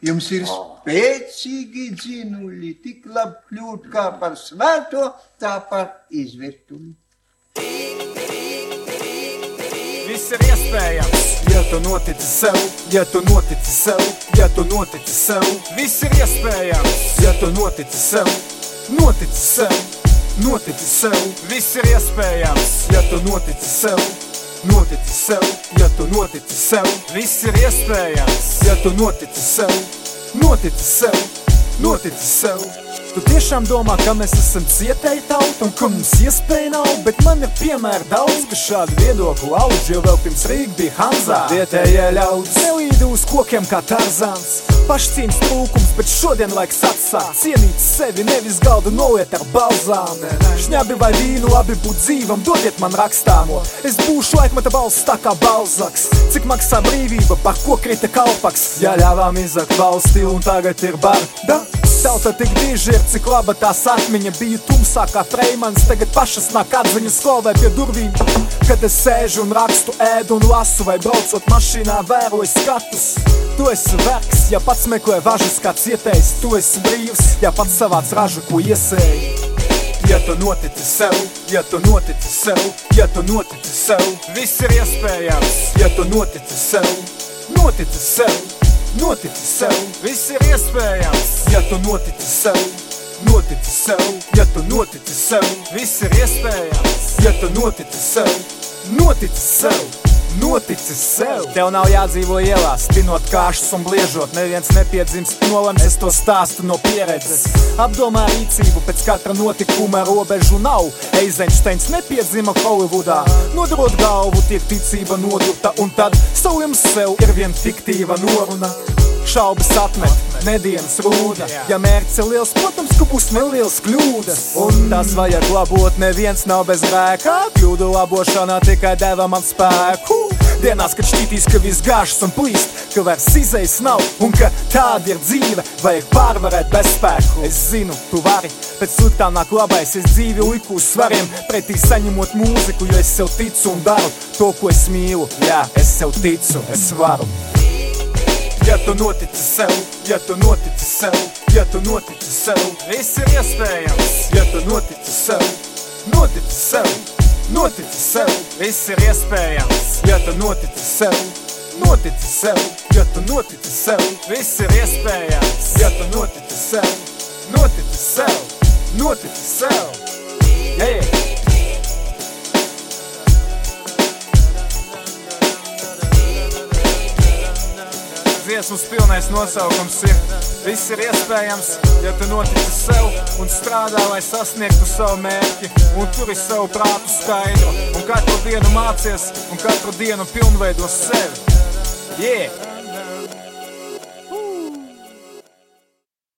Jums ir spēcīgi dzinuļi, tik labi kļūt kā par svēto, tā par izvirtuļu. Viss ir iespējams, ja tu notici sev, ja tu notici sev, ja tu notici sev. Viss ir iespējams, ja tu notici sev, notici sev, notici sev. Viss ir iespējams, ja tu notici sev. Notici sev, ja tu notici sev. Viss ir iespējams, ja tu notici sev. Notici sev, notici sev. Tu tiešām domā, ka mēs esam cietēji tauta un ka mums iespēja nav, bet man ir piemēri daudz, ka šādu viedokli auž jau vēl pirms Rīga bija Hanzā. Vietējie ļaudis nelīd uz kokiem kā Tarzāns. Pašcīņas trūkums, bet šodien laiks atsākt cienīt sevi, nevis galdu noliet ar balzām. Šņabi vai vīnu, labi būt dzīvam, dodiet man rakstāmo. Es būšu laikmeta balss tā kā balzaks. Cik maksā brīvība, par ko krita kalpaks? Ja ļāvām izakt valsti un tagad ir barda. Tauta tik diži ir, cik laba tās atmiņa bija tumsā kā freimans. Tagad pašas nāk atziņas skolē pie durvīm. Kad es sēžu un rakstu, ēdu un lasu, vai braucot mašīnā, vēroju skatus. Tu esi vergs, ja pats meklē važas kā cietējs. Tu esi brīvs, ja pats savāc ražu, ko iesēji. Ja tu notici sev, ja tu notici sev, ja tu notici sev, viss ir iespējams. Ja tu notici sev, notici sev, notici sev, viss ir iespējams. Ja tu notici sev, notici sev, ja tu notici sev, viss ir iespējams. Ja tu notici sev, notici sev. Noticis sev. Tev nav jādzīvo ielās, pinot kāšas un bliežot. Neviens nepiedzimst nolems, es to stāstu no pieredzes. Apdomā rīcību pēc katra notikuma robežu nav. Eizensteins nepiedzima Holivudā. Nodarot galvu, tiek ticība nodurta, un tad saviem sev ir vien fiktīva noruna. Šaubas atmet, nedienas rūda. Ja mērķis ir liels, protams, ka būs nelielas kļūdas. Un tas vajag labot, neviens nav bez grēka. Kļūdu labošanā tikai deva man spēku. Dienās, kad šķitīs, ka viss gāžas un plīst, ka vairs izējas nav un ka tāda ir dzīve, vajag pārvarēt bezspēku. Es zinu, tu vari, pēc sliktām nāk labais, es dzīvi liku uz svariem, pretī saņemot mūziku, jo es sev ticu un daru to, ko es mīlu. Jā, es sev ticu, es varu. Ja tu notici sev, ja tu notici sev, ja tu notici sev, viss ir iespējams. Ja tu notici sev, notici sev, notici sev, viss ir iespējams. Ja tu notici sev, notici sev, ja tu notici sev, viss ir iespējams. Ja tu notici sev, notici sev, notici sev. Dziesmas pilnais nosaukums ir Viss ir iespējams, ja tu notici sev un strādā, lai sasniegtu savu mērķi un turi savu prātu skaidru un katru dienu mācies un katru dienu pilnveido sevi. Yeah!